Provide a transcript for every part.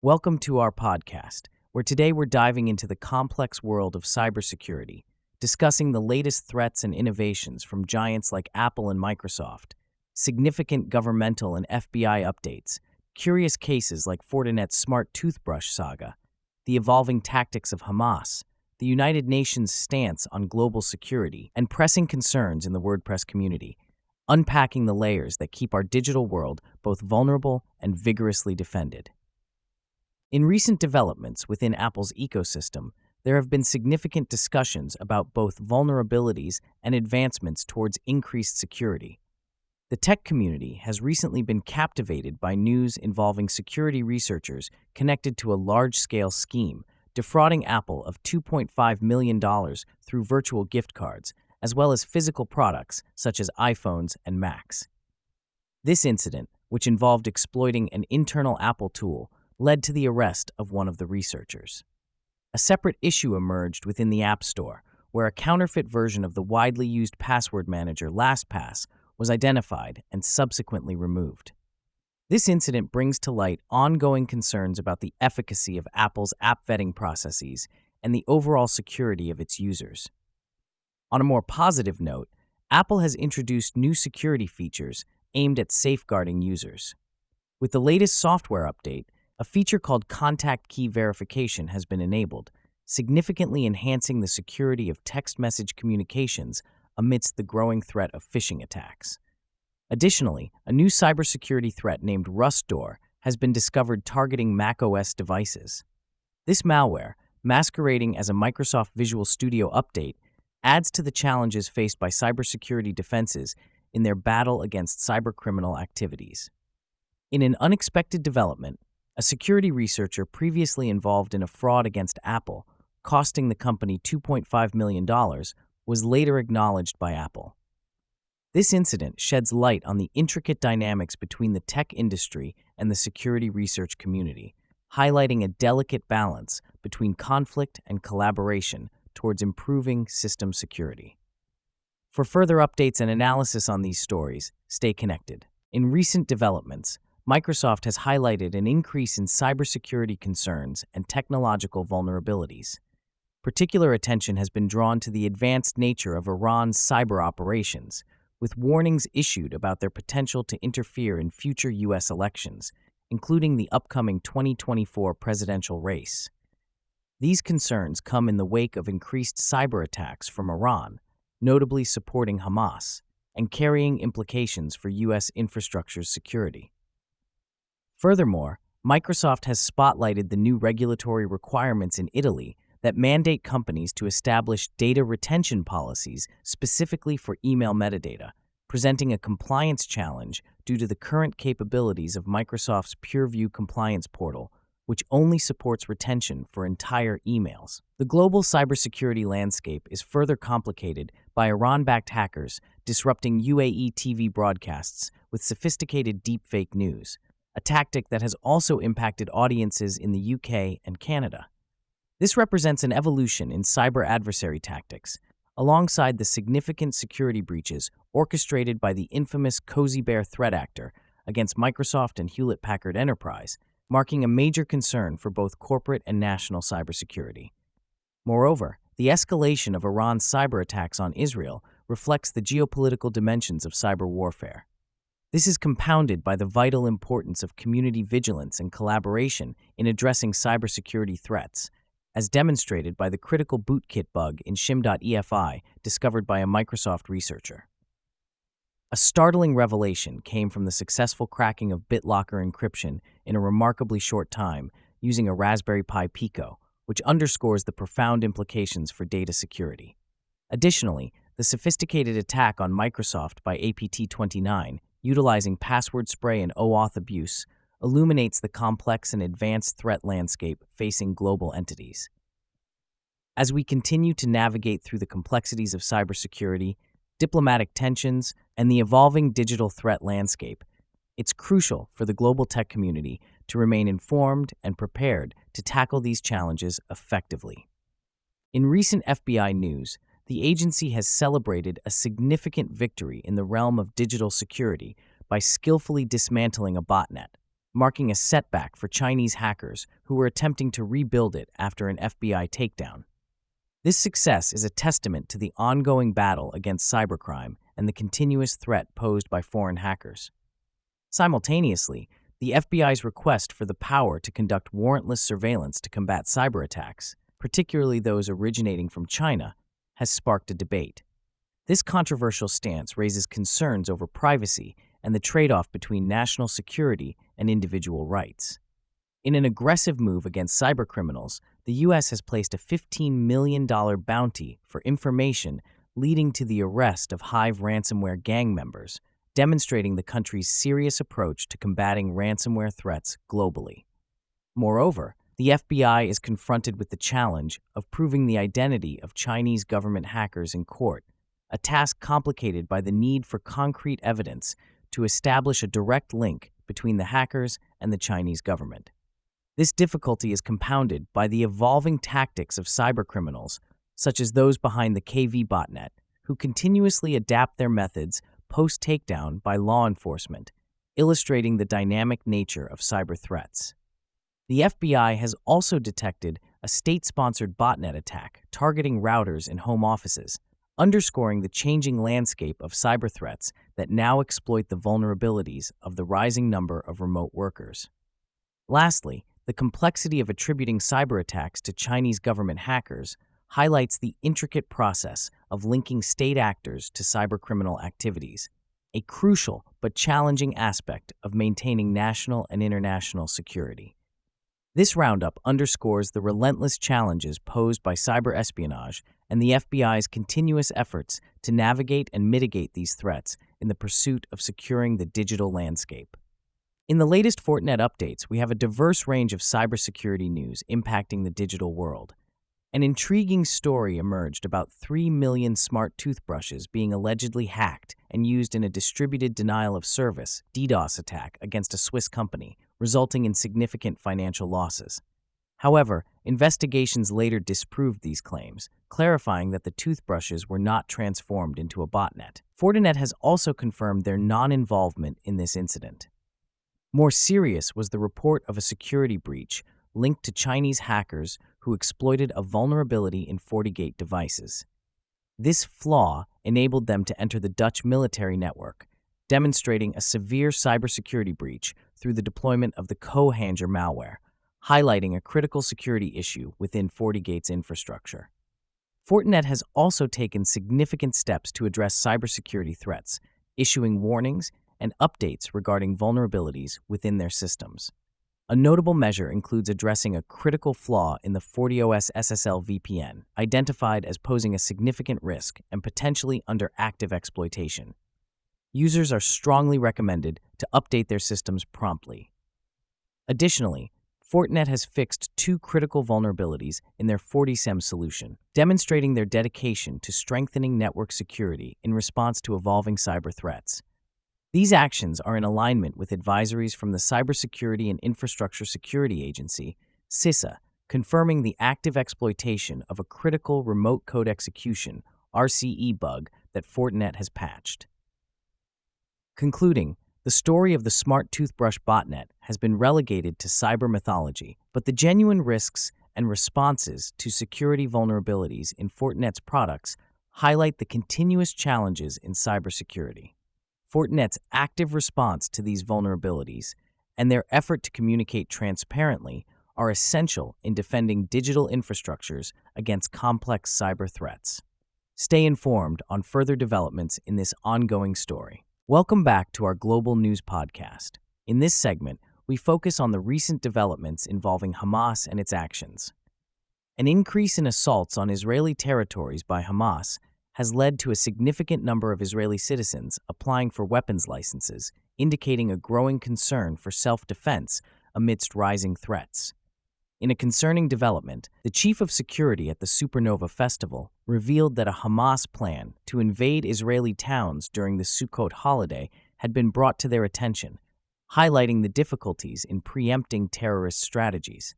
Welcome to our podcast, where today we're diving into the complex world of cybersecurity, discussing the latest threats and innovations from giants like Apple and Microsoft, significant governmental and FBI updates, curious cases like Fortinet's smart toothbrush saga, the evolving tactics of Hamas, the United Nations' stance on global security, and pressing concerns in the WordPress community, unpacking the layers that keep our digital world both vulnerable and vigorously defended. In recent developments within Apple's ecosystem, there have been significant discussions about both vulnerabilities and advancements towards increased security. The tech community has recently been captivated by news involving security researchers connected to a large scale scheme, defrauding Apple of $2.5 million through virtual gift cards, as well as physical products such as iPhones and Macs. This incident, which involved exploiting an internal Apple tool, led to the arrest of one of the researchers. A separate issue emerged within the App Store, where a counterfeit version of the widely used password manager LastPass was identified and subsequently removed. This incident brings to light ongoing concerns about the efficacy of Apple's app vetting processes and the overall security of its users. On a more positive note, Apple has introduced new security features aimed at safeguarding users. With the latest software update, a feature called Contact Key Verification has been enabled, significantly enhancing the security of text message communications amidst the growing threat of phishing attacks. Additionally, a new cybersecurity threat named Rustdoor has been discovered targeting macOS devices. This malware, masquerading as a Microsoft Visual Studio update, adds to the challenges faced by cybersecurity defenses in their battle against cybercriminal activities. In an unexpected development, a security researcher previously involved in a fraud against Apple, costing the company $2.5 million, was later acknowledged by Apple. This incident sheds light on the intricate dynamics between the tech industry and the security research community, highlighting a delicate balance between conflict and collaboration towards improving system security. For further updates and analysis on these stories, stay connected. In recent developments, Microsoft has highlighted an increase in cybersecurity concerns and technological vulnerabilities. Particular attention has been drawn to the advanced nature of Iran's cyber operations, with warnings issued about their potential to interfere in future U.S. elections, including the upcoming 2024 presidential race. These concerns come in the wake of increased cyber attacks from Iran, notably supporting Hamas, and carrying implications for U.S. infrastructure security. Furthermore, Microsoft has spotlighted the new regulatory requirements in Italy that mandate companies to establish data retention policies specifically for email metadata, presenting a compliance challenge due to the current capabilities of Microsoft's Purview compliance portal, which only supports retention for entire emails. The global cybersecurity landscape is further complicated by Iran backed hackers disrupting UAE TV broadcasts with sophisticated deepfake news a tactic that has also impacted audiences in the UK and Canada. This represents an evolution in cyber adversary tactics, alongside the significant security breaches orchestrated by the infamous Cozy Bear threat actor against Microsoft and Hewlett Packard Enterprise, marking a major concern for both corporate and national cybersecurity. Moreover, the escalation of Iran's cyber attacks on Israel reflects the geopolitical dimensions of cyber warfare. This is compounded by the vital importance of community vigilance and collaboration in addressing cybersecurity threats, as demonstrated by the critical bootkit bug in shim.efi discovered by a Microsoft researcher. A startling revelation came from the successful cracking of BitLocker encryption in a remarkably short time using a Raspberry Pi Pico, which underscores the profound implications for data security. Additionally, the sophisticated attack on Microsoft by APT29 utilizing password spray and OAuth abuse, illuminates the complex and advanced threat landscape facing global entities. As we continue to navigate through the complexities of cybersecurity, diplomatic tensions, and the evolving digital threat landscape, it's crucial for the global tech community to remain informed and prepared to tackle these challenges effectively. In recent FBI news, the agency has celebrated a significant victory in the realm of digital security by skillfully dismantling a botnet, marking a setback for Chinese hackers who were attempting to rebuild it after an FBI takedown. This success is a testament to the ongoing battle against cybercrime and the continuous threat posed by foreign hackers. Simultaneously, the FBI's request for the power to conduct warrantless surveillance to combat cyber attacks, particularly those originating from China, has sparked a debate. This controversial stance raises concerns over privacy and the trade off between national security and individual rights. In an aggressive move against cybercriminals, the U.S. has placed a $15 million bounty for information leading to the arrest of Hive ransomware gang members, demonstrating the country's serious approach to combating ransomware threats globally. Moreover, the FBI is confronted with the challenge of proving the identity of Chinese government hackers in court, a task complicated by the need for concrete evidence to establish a direct link between the hackers and the Chinese government. This difficulty is compounded by the evolving tactics of cybercriminals, such as those behind the KV botnet, who continuously adapt their methods post takedown by law enforcement, illustrating the dynamic nature of cyber threats. The FBI has also detected a state sponsored botnet attack targeting routers in home offices, underscoring the changing landscape of cyber threats that now exploit the vulnerabilities of the rising number of remote workers. Lastly, the complexity of attributing cyber attacks to Chinese government hackers highlights the intricate process of linking state actors to cybercriminal activities, a crucial but challenging aspect of maintaining national and international security. This roundup underscores the relentless challenges posed by cyber espionage and the FBI's continuous efforts to navigate and mitigate these threats in the pursuit of securing the digital landscape. In the latest Fortinet updates, we have a diverse range of cybersecurity news impacting the digital world. An intriguing story emerged about 3 million smart toothbrushes being allegedly hacked and used in a distributed denial of service DDoS attack against a Swiss company, resulting in significant financial losses. However, investigations later disproved these claims, clarifying that the toothbrushes were not transformed into a botnet. Fortinet has also confirmed their non involvement in this incident. More serious was the report of a security breach linked to Chinese hackers who exploited a vulnerability in FortiGate devices. This flaw enabled them to enter the Dutch military network, demonstrating a severe cybersecurity breach through the deployment of the Coathanger malware, highlighting a critical security issue within FortiGate's infrastructure. Fortinet has also taken significant steps to address cybersecurity threats, issuing warnings and updates regarding vulnerabilities within their systems. A notable measure includes addressing a critical flaw in the FortiOS SSL VPN, identified as posing a significant risk and potentially under active exploitation. Users are strongly recommended to update their systems promptly. Additionally, Fortinet has fixed two critical vulnerabilities in their FortiSIEM solution, demonstrating their dedication to strengthening network security in response to evolving cyber threats. These actions are in alignment with advisories from the Cybersecurity and Infrastructure Security Agency, CISA, confirming the active exploitation of a critical remote code execution RCE bug that Fortinet has patched. Concluding, the story of the smart toothbrush botnet has been relegated to cyber mythology, but the genuine risks and responses to security vulnerabilities in Fortinet's products highlight the continuous challenges in cybersecurity. Fortinet's active response to these vulnerabilities and their effort to communicate transparently are essential in defending digital infrastructures against complex cyber threats. Stay informed on further developments in this ongoing story. Welcome back to our Global News Podcast. In this segment, we focus on the recent developments involving Hamas and its actions. An increase in assaults on Israeli territories by Hamas has led to a significant number of Israeli citizens applying for weapons licenses, indicating a growing concern for self defense amidst rising threats. In a concerning development, the chief of security at the Supernova Festival revealed that a Hamas plan to invade Israeli towns during the Sukkot holiday had been brought to their attention, highlighting the difficulties in preempting terrorist strategies.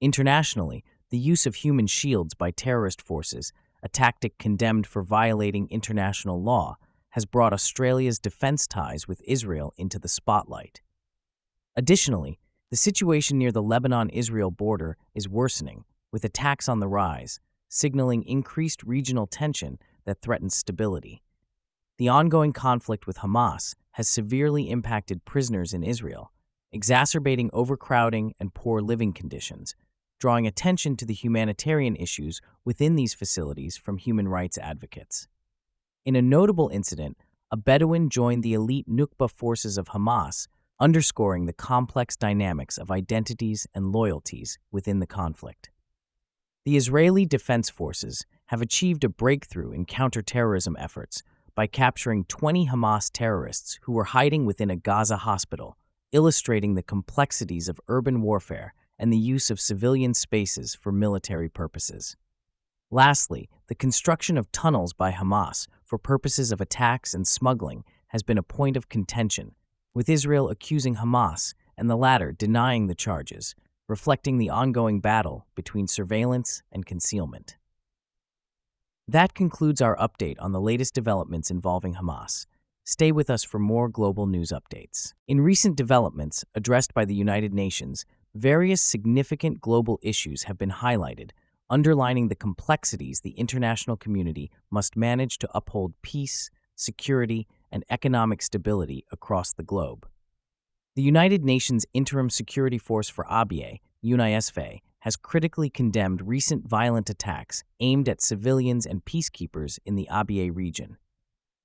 Internationally, the use of human shields by terrorist forces a tactic condemned for violating international law, has brought Australia's defense ties with Israel into the spotlight. Additionally, the situation near the Lebanon Israel border is worsening, with attacks on the rise, signaling increased regional tension that threatens stability. The ongoing conflict with Hamas has severely impacted prisoners in Israel, exacerbating overcrowding and poor living conditions, drawing attention to the humanitarian issues within these facilities from human rights advocates. In a notable incident, a Bedouin joined the elite Nukba forces of Hamas, underscoring the complex dynamics of identities and loyalties within the conflict. The Israeli Defense Forces have achieved a breakthrough in counterterrorism efforts by capturing 20 Hamas terrorists who were hiding within a Gaza hospital, illustrating the complexities of urban warfare and the use of civilian spaces for military purposes. Lastly, the construction of tunnels by Hamas for purposes of attacks and smuggling has been a point of contention, with Israel accusing Hamas and the latter denying the charges, reflecting the ongoing battle between surveillance and concealment. That concludes our update on the latest developments involving Hamas. Stay with us for more global news updates. In recent developments addressed by the United Nations, various significant global issues have been highlighted, underlining the complexities the international community must manage to uphold peace, security, and economic stability across the globe. The United Nations Interim Security Force for Abyei, UNISFA, has critically condemned recent violent attacks aimed at civilians and peacekeepers in the Abyei region.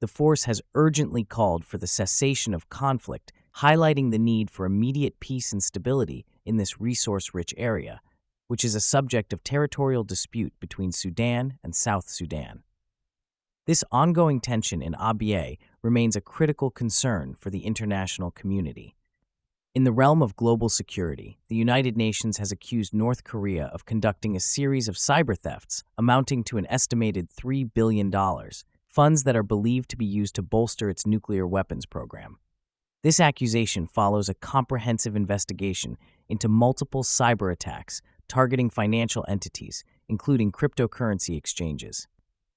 The force has urgently called for the cessation of conflict, highlighting the need for immediate peace and stability in this resource rich area, which is a subject of territorial dispute between Sudan and South Sudan. This ongoing tension in Abyei remains a critical concern for the international community. In the realm of global security, the United Nations has accused North Korea of conducting a series of cyber thefts amounting to an estimated $3 billion, funds that are believed to be used to bolster its nuclear weapons program. This accusation follows a comprehensive investigation into multiple cyber attacks targeting financial entities, including cryptocurrency exchanges.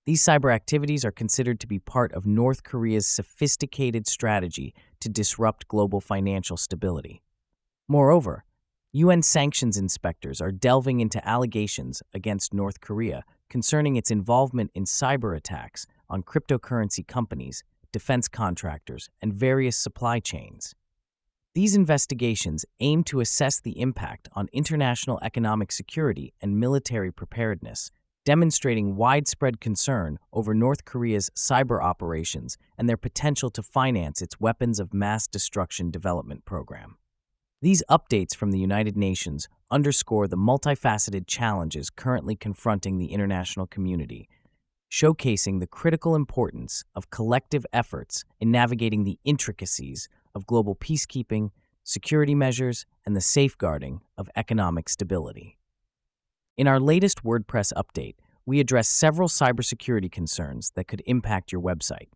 These cyber activities are considered to be part of North Korea's sophisticated strategy to disrupt global financial stability. Moreover, UN sanctions inspectors are delving into allegations against North Korea concerning its involvement in cyber attacks on cryptocurrency companies, defense contractors, and various supply chains. These investigations aim to assess the impact on international economic security and military preparedness demonstrating widespread concern over North Korea's cyber operations and their potential to finance its weapons of mass destruction development program. These updates from the United Nations underscore the multifaceted challenges currently confronting the international community, showcasing the critical importance of collective efforts in navigating the intricacies of global peacekeeping, security measures, and the safeguarding of economic stability. In our latest WordPress update, we address several cybersecurity concerns that could impact your website.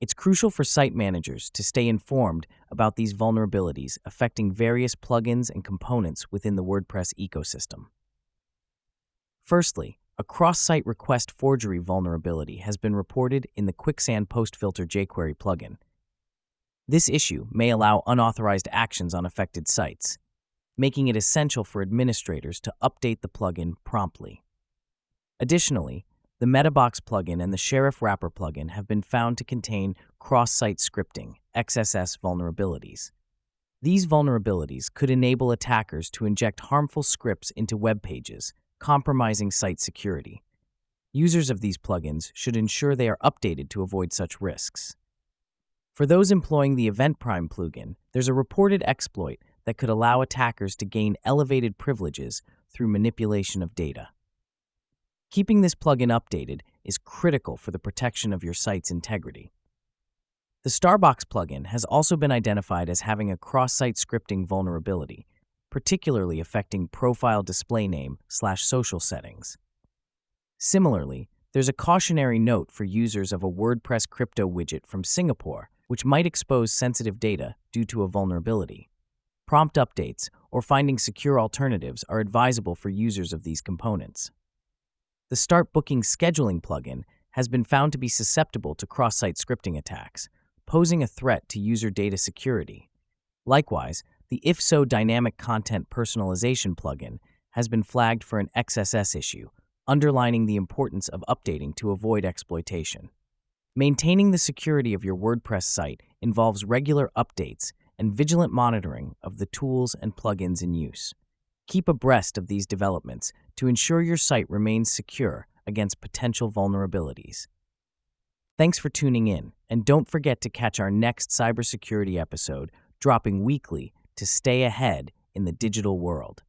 It's crucial for site managers to stay informed about these vulnerabilities affecting various plugins and components within the WordPress ecosystem. Firstly, a cross-site request forgery vulnerability has been reported in the Quicksand Post Filter jQuery plugin. This issue may allow unauthorized actions on affected sites, making it essential for administrators to update the plugin promptly. Additionally, the Metabox plugin and the Shariff Wrapper plugin have been found to contain cross-site scripting, XSS vulnerabilities. These vulnerabilities could enable attackers to inject harmful scripts into web pages, compromising site security. Users of these plugins should ensure they are updated to avoid such risks. For those employing the Event Prime plugin, there's a reported exploit that could allow attackers to gain elevated privileges through manipulation of data. Keeping this plugin updated is critical for the protection of your site's integrity. The Starbox plugin has also been identified as having a cross-site scripting vulnerability, particularly affecting profile display name slash social settings. Similarly, there's a cautionary note for users of a WordPress crypto widget from Singapore, which might expose sensitive data due to a vulnerability. Prompt updates or finding secure alternatives are advisable for users of these components. The Start Booking Scheduling plugin has been found to be susceptible to cross-site scripting attacks, posing a threat to user data security. Likewise, the If So Dynamic Content Personalization plugin has been flagged for an XSS issue, underlining the importance of updating to avoid exploitation. Maintaining the security of your WordPress site involves regular updates and vigilant monitoring of the tools and plugins in use. Keep abreast of these developments to ensure your site remains secure against potential vulnerabilities. Thanks for tuning in, and don't forget to catch our next cybersecurity episode, dropping weekly to stay ahead in the digital world.